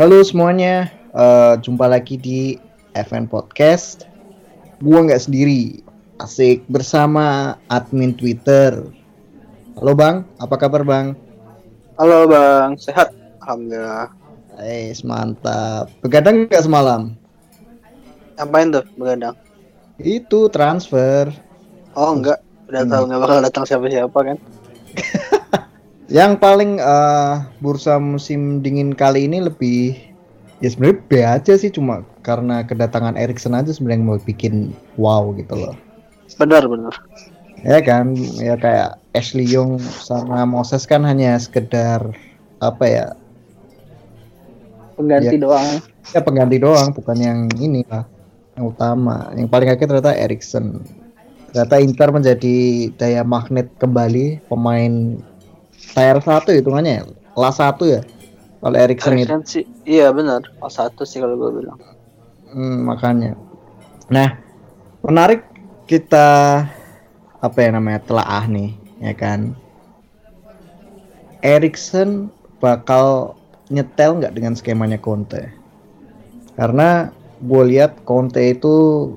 Halo semuanya, uh, jumpa lagi di FN Podcast. Gua nggak sendiri, asik bersama admin Twitter. Halo Bang, apa kabar Bang? Halo Bang, sehat? Alhamdulillah. Eh, mantap. Begadang nggak semalam? Ngapain tuh begadang? Itu transfer. Oh enggak, udah tahu nggak bakal datang siapa-siapa kan? Yang paling uh, bursa musim dingin kali ini lebih ya sebenarnya B aja sih cuma karena kedatangan Erikson aja sebenarnya mau bikin wow gitu loh. Benar benar. Ya kan, ya kayak Ashley Young sama Moses kan hanya sekedar apa ya? Pengganti ya, doang. Ya pengganti doang, bukan yang ini lah yang utama. Yang paling akhir ternyata Erikson. Ternyata Inter menjadi daya magnet kembali pemain tier satu hitungannya ya? kelas satu ya? Kalau Erikson itu sih. Iya benar. Kelas satu sih kalau gue bilang. Hmm, makanya. Nah menarik kita apa ya namanya telaah nih ya kan? Erikson bakal nyetel nggak dengan skemanya Conte? Karena gue lihat Conte itu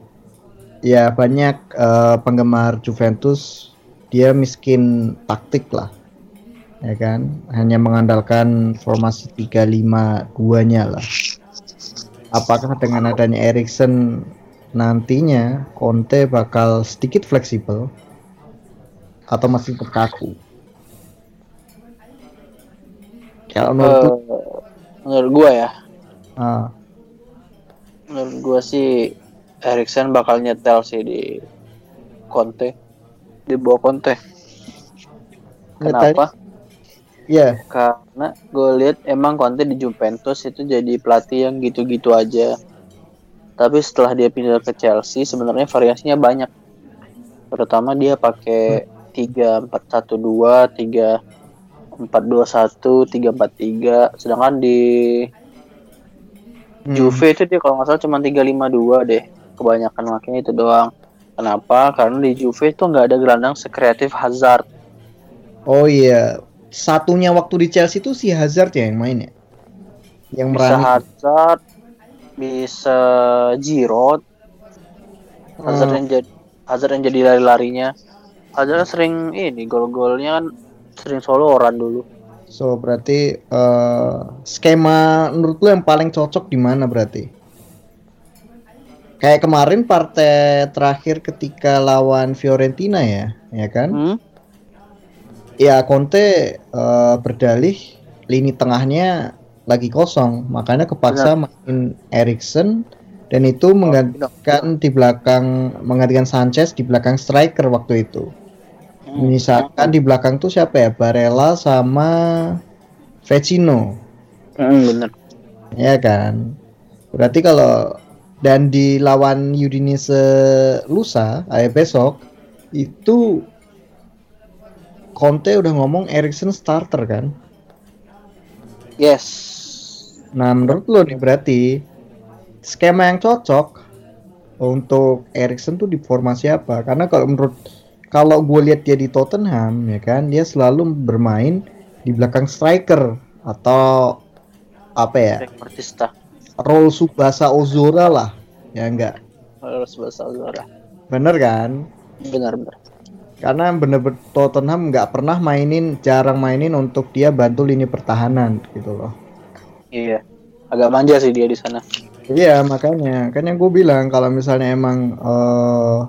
ya banyak uh, penggemar Juventus dia miskin taktik lah ya kan? Hanya mengandalkan formasi 352 nya lah. Apakah dengan adanya Erikson nantinya Conte bakal sedikit fleksibel atau masih terkaku? Kalau menurut uh, menurut gua ya. Uh. menurut gua sih Erikson bakal nyetel sih di Conte. Di bawah Conte. Kenapa Iya. Yeah. Karena gue lihat emang Conte di Juventus itu jadi pelatih yang gitu-gitu aja. Tapi setelah dia pindah ke Chelsea sebenarnya variasinya banyak. Terutama dia pakai tiga empat satu dua tiga empat dua satu tiga empat tiga sedangkan di hmm. Juve itu dia kalau nggak salah cuma tiga lima dua deh kebanyakan makanya itu doang kenapa karena di Juve itu nggak ada gelandang sekreatif Hazard oh iya satunya waktu di Chelsea itu si Hazard ya yang main ya yang bisa merani. Hazard bisa Giroud Hazard hmm. yang jadi Hazard yang jadi lari-larinya Hazard sering ini gol-golnya kan sering solo orang dulu so berarti uh, skema menurut lu yang paling cocok di mana berarti kayak kemarin partai terakhir ketika lawan Fiorentina ya ya kan hmm? Ya Conte uh, berdalih lini tengahnya lagi kosong, makanya kepaksa Benar. main Erikson dan itu oh, menggantikan di belakang menggantikan Sanchez di belakang striker waktu itu. Hmm. Misalkan di belakang tuh siapa ya? Barella sama Vecino. Hmm, bener. Ya kan. Berarti kalau dan di lawan Udinese lusa, ayo besok itu Conte udah ngomong Erikson starter kan? Yes. Nah menurut lo nih berarti skema yang cocok untuk Erikson tuh di formasi apa? Karena kalau menurut kalau gue lihat dia di Tottenham ya kan dia selalu bermain di belakang striker atau apa ya? Artista. Role Subasa Ozora lah ya enggak? Role Subasa Ozora. Bener kan? Benar benar karena bener-bener Tottenham nggak pernah mainin jarang mainin untuk dia bantu lini pertahanan gitu loh. Iya. Agak manja sih dia di sana. Iya makanya. Kan yang gue bilang kalau misalnya emang uh,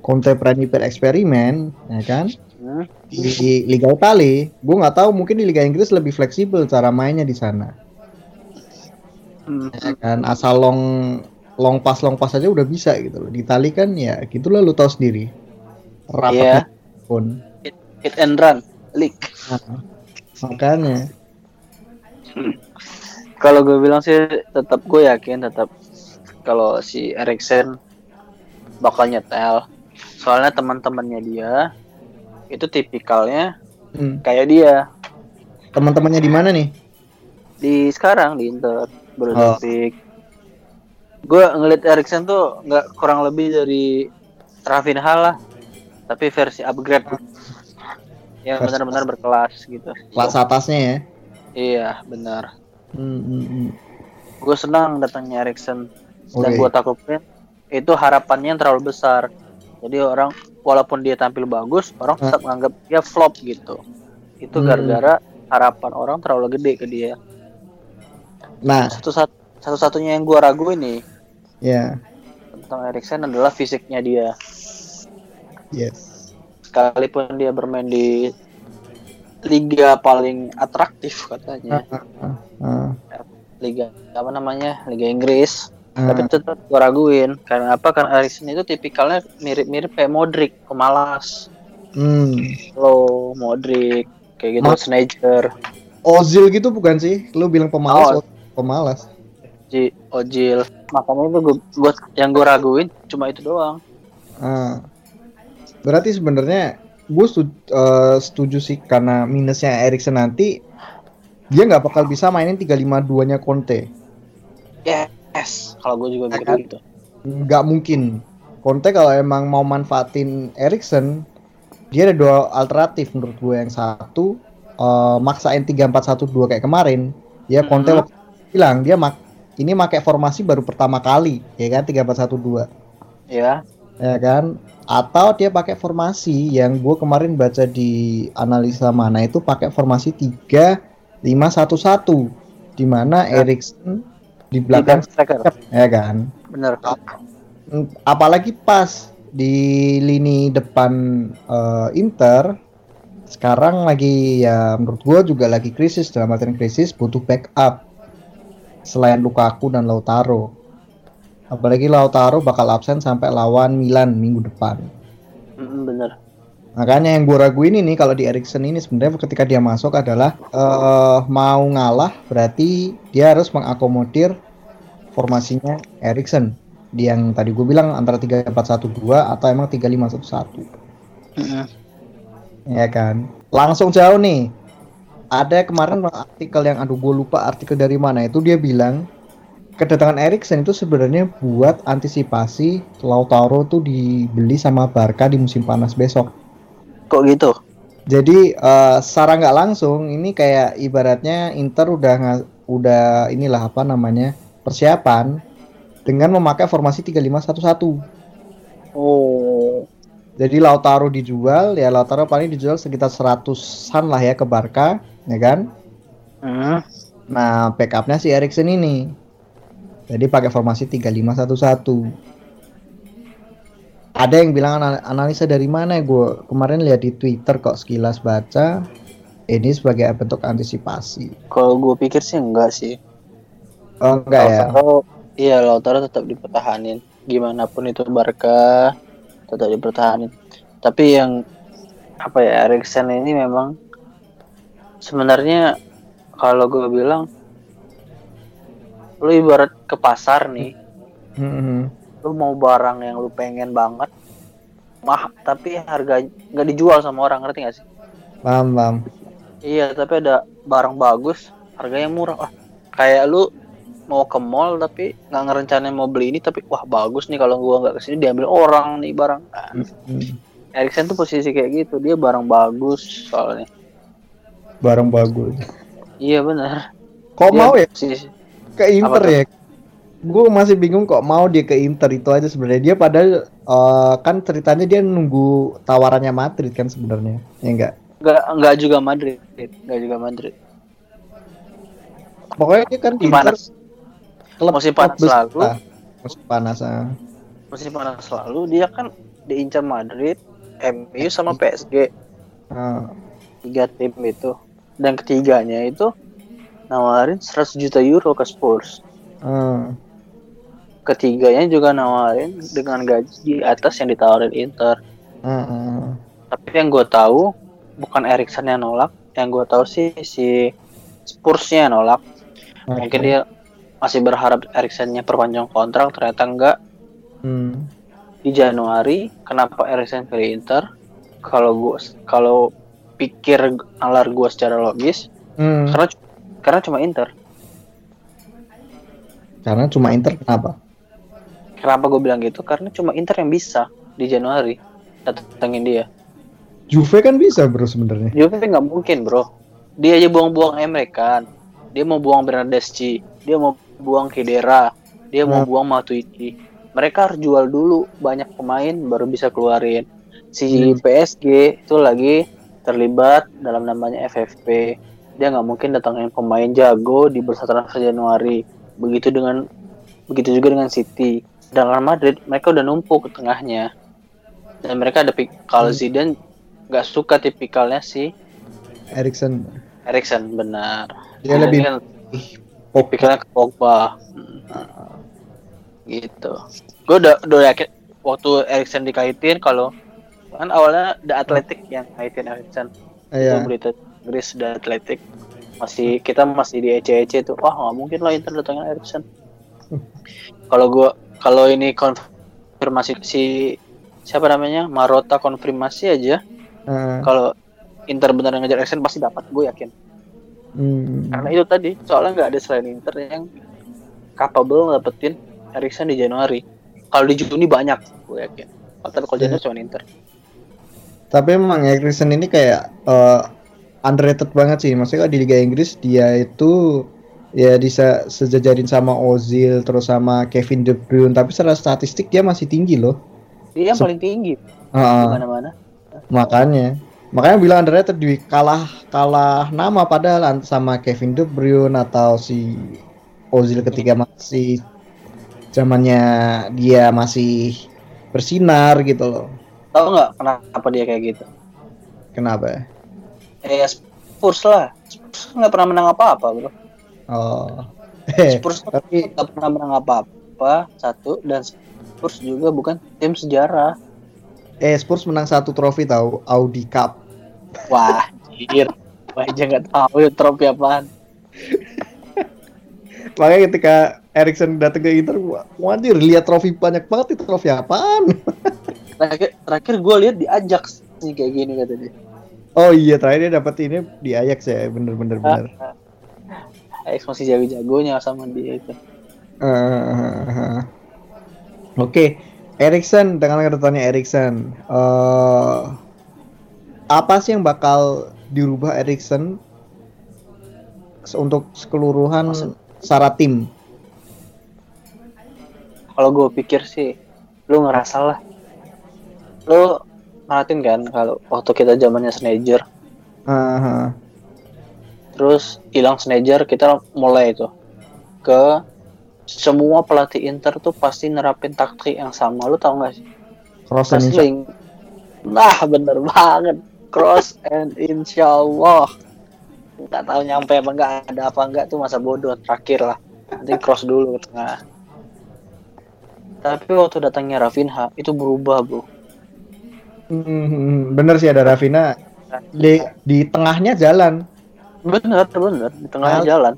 Conte berani bereksperimen ya kan hmm. di Liga Italia gue nggak tahu mungkin di Liga Inggris lebih fleksibel cara mainnya di sana. Hmm. ya kan asal long long pass long pass aja udah bisa gitu loh. Di Italia kan ya gitulah lu tahu sendiri. Rapat yeah. Pun. Hit, hit and run leak. Nah, makanya. Hmm. kalau gue bilang sih tetap gue yakin tetap kalau si Erikson bakal nyetel. Soalnya teman-temannya dia itu tipikalnya hmm. kayak dia. Teman-temannya di mana nih? Di sekarang di Inter Brozovic oh. gue ngeliat Erikson tuh nggak kurang lebih dari Rafinha lah tapi versi upgrade. Yang benar-benar berkelas gitu. Kelas atasnya ya? Iya benar. Hmm, hmm, hmm. gue senang datangnya Erikson dan okay. gue takutnya itu harapannya yang terlalu besar. Jadi orang walaupun dia tampil bagus orang hmm. tetap menganggap dia flop gitu. Itu hmm. gara-gara harapan orang terlalu gede ke dia. Nah. Satu satu satu satunya yang gue ragu ini ya. yeah. tentang Erikson adalah fisiknya dia yes sekalipun dia bermain di liga paling atraktif katanya. Uh, uh, uh. Liga apa namanya? Liga Inggris. Uh. Tapi tetap gue raguin karena apa? Karena Erikson itu tipikalnya mirip-mirip kayak Modric, pemalas. Hmm. Lo Modric kayak gitu, Ma Sneijder. Ozil gitu bukan sih? Lu bilang pemalas, oh. pemalas. Ozil. Makanya itu gue, buat yang gue raguin cuma itu doang. Uh. Berarti sebenarnya gue setuju, uh, setuju sih karena minusnya Erikson nanti dia nggak bakal bisa mainin 352 nya Conte. Yes, kalau gue juga mikir gitu. Nggak mungkin. Conte kalau emang mau manfaatin Erikson, dia ada dua alternatif menurut gue. Yang satu uh, maksain 3412 kayak kemarin. Ya Conte mm -hmm. bilang dia mak ini pakai formasi baru pertama kali, ya kan 3412. Ya. Ya kan? Atau dia pakai formasi yang gue kemarin baca di analisa mana itu pakai formasi tiga lima satu satu. Di mana ya. Erikson di belakang striker. Ya kan? Benar apalagi pas di lini depan uh, Inter sekarang lagi ya menurut gue juga lagi krisis dalam artian krisis butuh backup. Selain Lukaku dan Lautaro Apalagi Lautaro bakal absen sampai lawan Milan minggu depan. Bener. Makanya yang gue raguin ini kalau di Erikson ini sebenarnya ketika dia masuk adalah uh, mau ngalah berarti dia harus mengakomodir formasinya Erikson di yang tadi gue bilang antara 3412 atau emang 3511. Mm. Ya kan. Langsung jauh nih. Ada kemarin artikel yang aduh gue lupa artikel dari mana itu dia bilang kedatangan Erikson itu sebenarnya buat antisipasi Lautaro tuh dibeli sama Barca di musim panas besok. Kok gitu? Jadi uh, secara nggak langsung ini kayak ibaratnya Inter udah udah inilah apa namanya persiapan dengan memakai formasi 3511. Oh. Jadi Lautaro dijual ya Lautaro paling dijual sekitar 100-an lah ya ke Barca, ya kan? Hmm. Nah, backupnya si Erikson ini. Jadi pakai formasi 3511. Ada yang bilang analisa dari mana ya gue kemarin lihat di Twitter kok sekilas baca ini sebagai bentuk antisipasi. Kalau gue pikir sih enggak sih. Oh enggak ya. iya Lautaro tetap dipertahanin. Gimana pun itu Barca tetap dipertahanin. Tapi yang apa ya Erikson ini memang sebenarnya kalau gue bilang lu ibarat ke pasar nih. Mm-hmm. lu mau barang yang lu pengen banget mah tapi harga nggak dijual sama orang ngerti gak sih? Paham paham. Iya tapi ada barang bagus harganya murah. Ah kayak lu mau ke mall tapi nggak ngerencanain mau beli ini tapi wah bagus nih kalau gua nggak ke sini diambil orang nih barang. Nah, mm-hmm. Erikson tuh posisi kayak gitu dia barang bagus soalnya. Barang bagus. Iya benar kok dia mau ya? posisi ke Inter ya. Gue masih bingung kok mau dia ke Inter itu aja sebenarnya. Dia padahal uh, kan ceritanya dia nunggu tawarannya Madrid kan sebenarnya ya enggak? Enggak enggak juga Madrid enggak juga Madrid. Pokoknya dia kan musim Inter klub musim panas selalu lah. musim panas ah. musim panas selalu dia kan diincar Madrid MU sama PSG ah. tiga tim itu. Dan ketiganya itu nawarin 100 juta euro ke Spurs. Hmm. Ketiganya juga nawarin dengan gaji di atas yang ditawarin Inter. Hmm. Tapi yang gue tahu bukan Erikson yang nolak, yang gue tahu sih si Spursnya yang nolak. Okay. Mungkin dia masih berharap Eriksonnya perpanjang kontrak, ternyata enggak. Hmm. Di Januari, kenapa Erikson pilih Inter? Kalau gue kalau pikir alar gue secara logis, hmm. karena karena cuma Inter. Karena cuma Inter kenapa? Kenapa gue bilang gitu? Karena cuma Inter yang bisa di Januari datengin dia. Juve kan bisa bro sebenarnya. Juve nggak mungkin bro. Dia aja buang-buang Emre kan. Dia mau buang Bernardeschi. Dia mau buang Kidera, dia mau hmm. buang Matuidi. Mereka harus jual dulu banyak pemain baru bisa keluarin. Si hmm. PSG itu lagi terlibat dalam namanya FFP. Dia nggak mungkin datangin pemain jago di bursa transfer Januari. Begitu dengan begitu juga dengan City. Dengan Madrid mereka udah numpuk ke tengahnya. Dan mereka ada kalau hmm. Zidane nggak suka tipikalnya si Erikson. Erikson benar. Dia Dan lebih kan, tipikalnya ke Pogba. Hmm. Gitu. Gue udah udah yakin waktu Erikson dikaitin kalau kan awalnya The Athletic yang kaitin Erikson. Iya. Berita Inggris The Athletic. Masih kita masih di EC-EC tuh. Wah, nggak mungkin lah Inter datangin Erikson. kalau gue kalau ini konfirmasi si siapa namanya Marota konfirmasi aja uh. kalau Inter benar ngejar Erikson pasti dapat gue yakin hmm. karena itu tadi soalnya nggak ada selain Inter yang capable dapetin Erikson di Januari kalau di Juni banyak gue yakin tapi kalau Januari cuma Inter tapi memang Erikson ini kayak uh, underrated banget sih. Maksudnya di Liga Inggris dia itu ya bisa sejajarin sama Ozil terus sama Kevin De Bruyne. Tapi secara statistik dia masih tinggi loh. Dia yang paling tinggi. Uh, mana-mana. Makanya. Makanya bilang underrated di kalah kalah nama padahal sama Kevin De Bruyne atau si Ozil ketika masih zamannya dia masih bersinar gitu loh. Tahu nggak kenapa dia kayak gitu? Kenapa eh Spurs lah Spurs nggak pernah menang apa-apa bro Oh. Spurs tapi nggak pernah menang apa-apa satu dan Spurs juga bukan tim sejarah. Eh Spurs menang satu trofi tahu Audi Cup. Wah, jir. Wah, aja nggak tahu ya trofi apaan. Makanya ketika Erikson datang ke Inter, wajar lihat trofi banyak banget itu trofi apaan? terakhir terakhir gue lihat di Ajax nih kayak gini katanya. Oh iya terakhir dia dapat ini di Ajax ya bener bener bener. Ah, ah. Ajax masih jago-jagonya sama dia itu. Uh, Oke, okay. Erikson dengan kedatangannya Erikson, uh, apa sih yang bakal dirubah Erikson untuk keseluruhan Maksud? secara tim? Kalau gue pikir sih, lu ngerasa lah, lu ngeliatin kan kalau waktu kita zamannya Sneijder, uh -huh terus hilang Sneijder kita mulai itu. Ke semua pelatih Inter tuh pasti nerapin taktik yang sama. Lu tau gak sih? Cross and insya nah bener banget. Cross and insya Allah nggak tahu nyampe apa enggak ada apa enggak tuh masa bodoh terakhir lah. Nanti cross dulu ke tengah tapi waktu datangnya Rafinha itu berubah bro hmm, bener sih ada Rafinha di di tengahnya jalan Bener, bener di tengah Al jalan.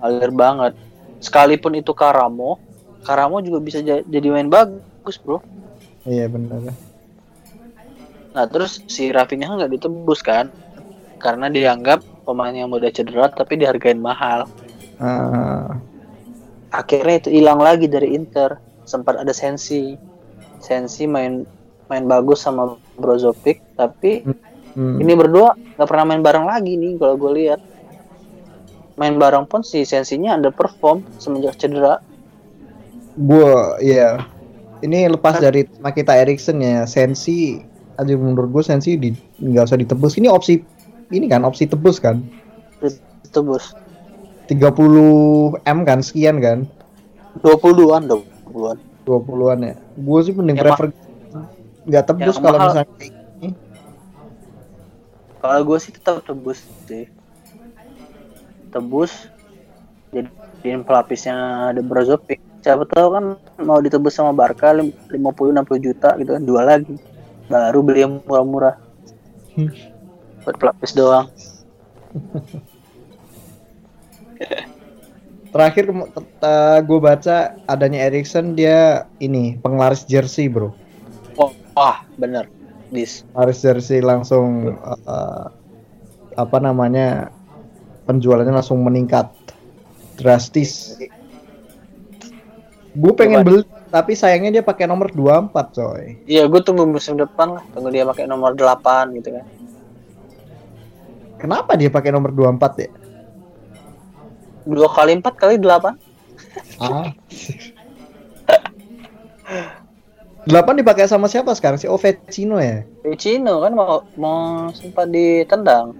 Alir banget. Sekalipun itu Karamo, Karamo juga bisa jadi main bagus, Bro. Iya, bener. Nah, terus si Rafinha nggak ditebus kan? Karena dianggap pemain yang mudah cedera tapi dihargain mahal. Uh. Akhirnya itu hilang lagi dari Inter. Sempat ada Sensi. Sensi main main bagus sama Brozovic tapi hmm. Ini berdua nggak pernah main bareng lagi nih kalau gue lihat. Main bareng pun si sensinya underperform semenjak cedera. Gue ya. Ini lepas kan. dari Makita Erikson ya, Sensi aja menurut gue Sensi di nggak usah ditebus. Ini opsi ini kan opsi tebus kan? Tebus. 30 M kan sekian kan? 20-an, 20-an. 20-an ya. Gue sih mending ya, prefer nggak tebus kalau misalnya kalau gue sih tetap tebus sih. Tebus jadiin pelapisnya ada Brozovic siapa tahu kan mau ditebus sama Barca 50 60 juta gitu kan dua lagi. Baru beli yang murah-murah. Hmm. buat pelapis doang. Terakhir gue baca adanya Erikson dia ini penglaris jersey bro wah bener Dis. Paris jersey langsung uh, apa namanya penjualannya langsung meningkat drastis. Gue pengen beli tapi sayangnya dia pakai nomor 24 coy. Iya, gue tunggu musim depan lah, tunggu dia pakai nomor 8 gitu kan. Kenapa dia pakai nomor 24 ya? Dua kali empat kali delapan. ah. Delapan dipakai sama siapa sekarang sih? Oh Vecino ya? Vecino kan mau mau sempat ditendang.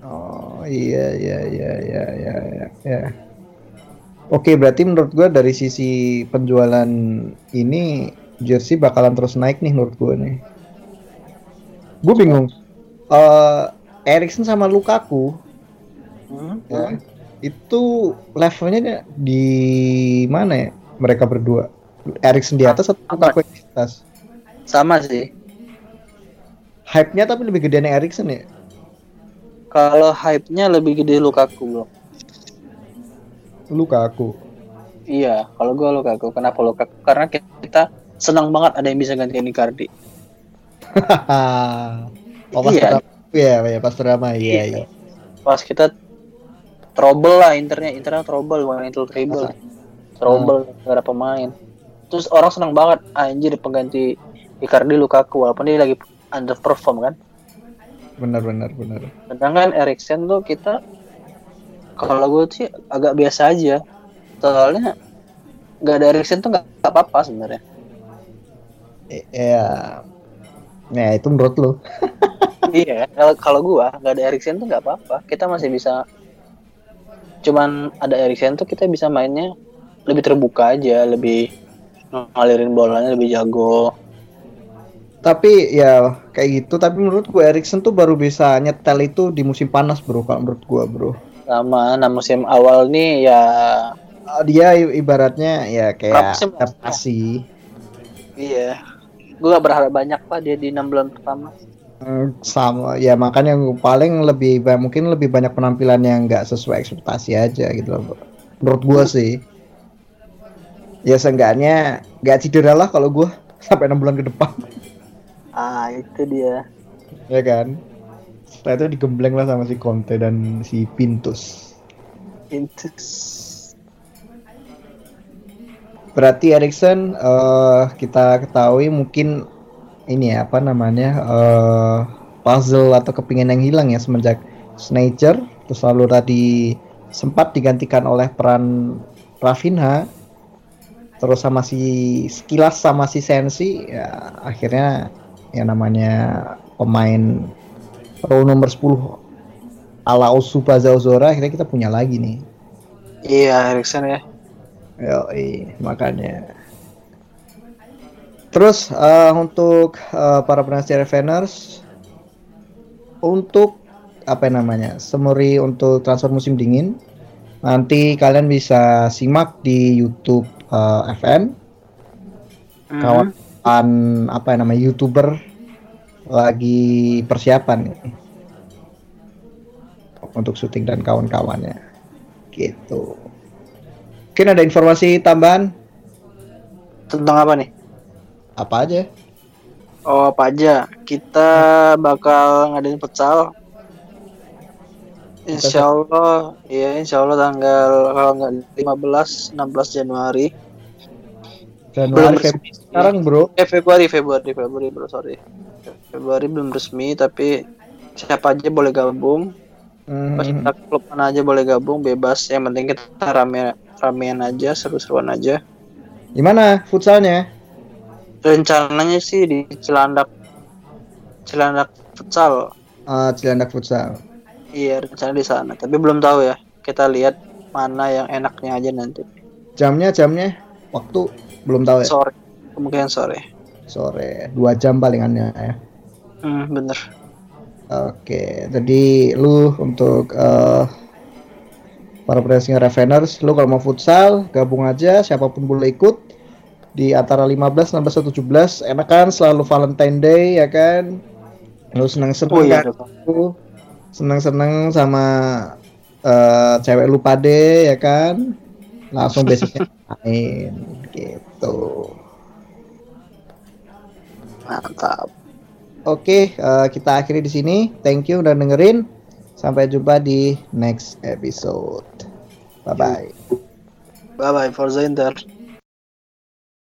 Oh iya iya iya iya iya iya. Ya. Oke berarti menurut gue dari sisi penjualan ini jersey bakalan terus naik nih menurut gue nih. Gue bingung. Uh, Erikson sama Lukaku, hmm, ya, itu levelnya di mana ya mereka berdua? Erikson di atas atau Lukaku di atas? Sama sih. Hype-nya tapi lebih gede nih Erikson ya? Kalau hype-nya lebih gede Lukaku bro. Lukaku. Iya, kalau gue Lukaku. Kenapa Lukaku? Karena kita senang banget ada yang bisa gantiin Icardi. oh, pas iya. ya, ya, pas drama, iya, iya. Pas kita trouble lah internya, internet trouble, main itu trouble. Trouble, hmm. gak ada pemain terus orang senang banget anjir pengganti Icardi Lukaku walaupun dia lagi underperform kan? Benar benar benar. Sedangkan Eriksen tuh kita kalau gue sih agak biasa aja. Soalnya nggak ada Eriksen tuh nggak apa-apa sebenarnya. Iya ya. Itu menurut lo iya kalau kalau gua nggak ada Eriksen tuh nggak apa-apa. Kita masih bisa cuman ada Eriksen tuh kita bisa mainnya lebih terbuka aja lebih ngalirin bolanya lebih jago. Tapi ya kayak gitu. Tapi menurut gue Erikson tuh baru bisa nyetel itu di musim panas bro kalau menurut gue bro. Sama nah musim awal nih ya ah, dia ibaratnya ya kayak adaptasi. Iya. Gue gak berharap banyak pak dia di enam bulan pertama. Hmm, sama. Ya makanya paling lebih mungkin lebih banyak penampilan yang nggak sesuai ekspektasi aja gitu loh menurut gue sih ya seenggaknya nggak cedera lah kalau gue sampai enam bulan ke depan. Ah itu dia. Ya kan? Setelah itu digembleng lah sama si Conte dan si Pintus. Pintus. Berarti Erikson uh, kita ketahui mungkin ini ya apa namanya uh, puzzle atau kepingin yang hilang ya semenjak Snager terus lalu tadi sempat digantikan oleh peran Rafinha terus sama si sekilas sama si Sensi ya akhirnya ya namanya pemain pro nomor 10 ala Osupa Zauzora akhirnya kita punya lagi nih. Iya Erikson ya. Yo, makanya. Terus uh, untuk uh, para penasihat Reveners untuk apa namanya semuri untuk transfer musim dingin nanti kalian bisa simak di YouTube uh, eh, FM hmm. kawan apa yang namanya youtuber lagi persiapan nih untuk syuting dan kawan-kawannya. Gitu. Mungkin ada informasi tambahan? Tentang apa nih? Apa aja? Oh apa aja? Kita bakal ngadain pecal Insya Allah, ya Insya Allah tanggal kalau nggak 15, 16 Januari. Januari Februari sekarang bro? Eh Februari, Februari, Februari bro sorry. Februari belum resmi tapi siapa aja boleh gabung. Hmm. Pas klub mana aja boleh gabung, bebas. Yang penting kita rame ramean aja, seru-seruan aja. Gimana futsalnya? Rencananya sih di Cilandak, Cilandak futsal. Uh, Cilandak futsal Iya rencana di sana, tapi belum tahu ya. Kita lihat mana yang enaknya aja nanti. Jamnya jamnya waktu belum tahu ya. Sore, kemungkinan sore. Sore, dua jam palingannya ya. Hmm bener. Oke, jadi lu untuk uh, para pressing Reveners, lu kalau mau futsal gabung aja, siapa pun boleh ikut di antara 15, 16, atau 17 enak kan selalu Valentine Day ya kan lu seneng seneng oh, iya, kan seneng-seneng sama uh, cewek lu pade ya kan? Langsung besoknya main gitu. Mantap. Oke okay, uh, eh, kita akhiri di sini. Thank you udah dengerin. Sampai jumpa di next episode. Bye bye bye bye for Inter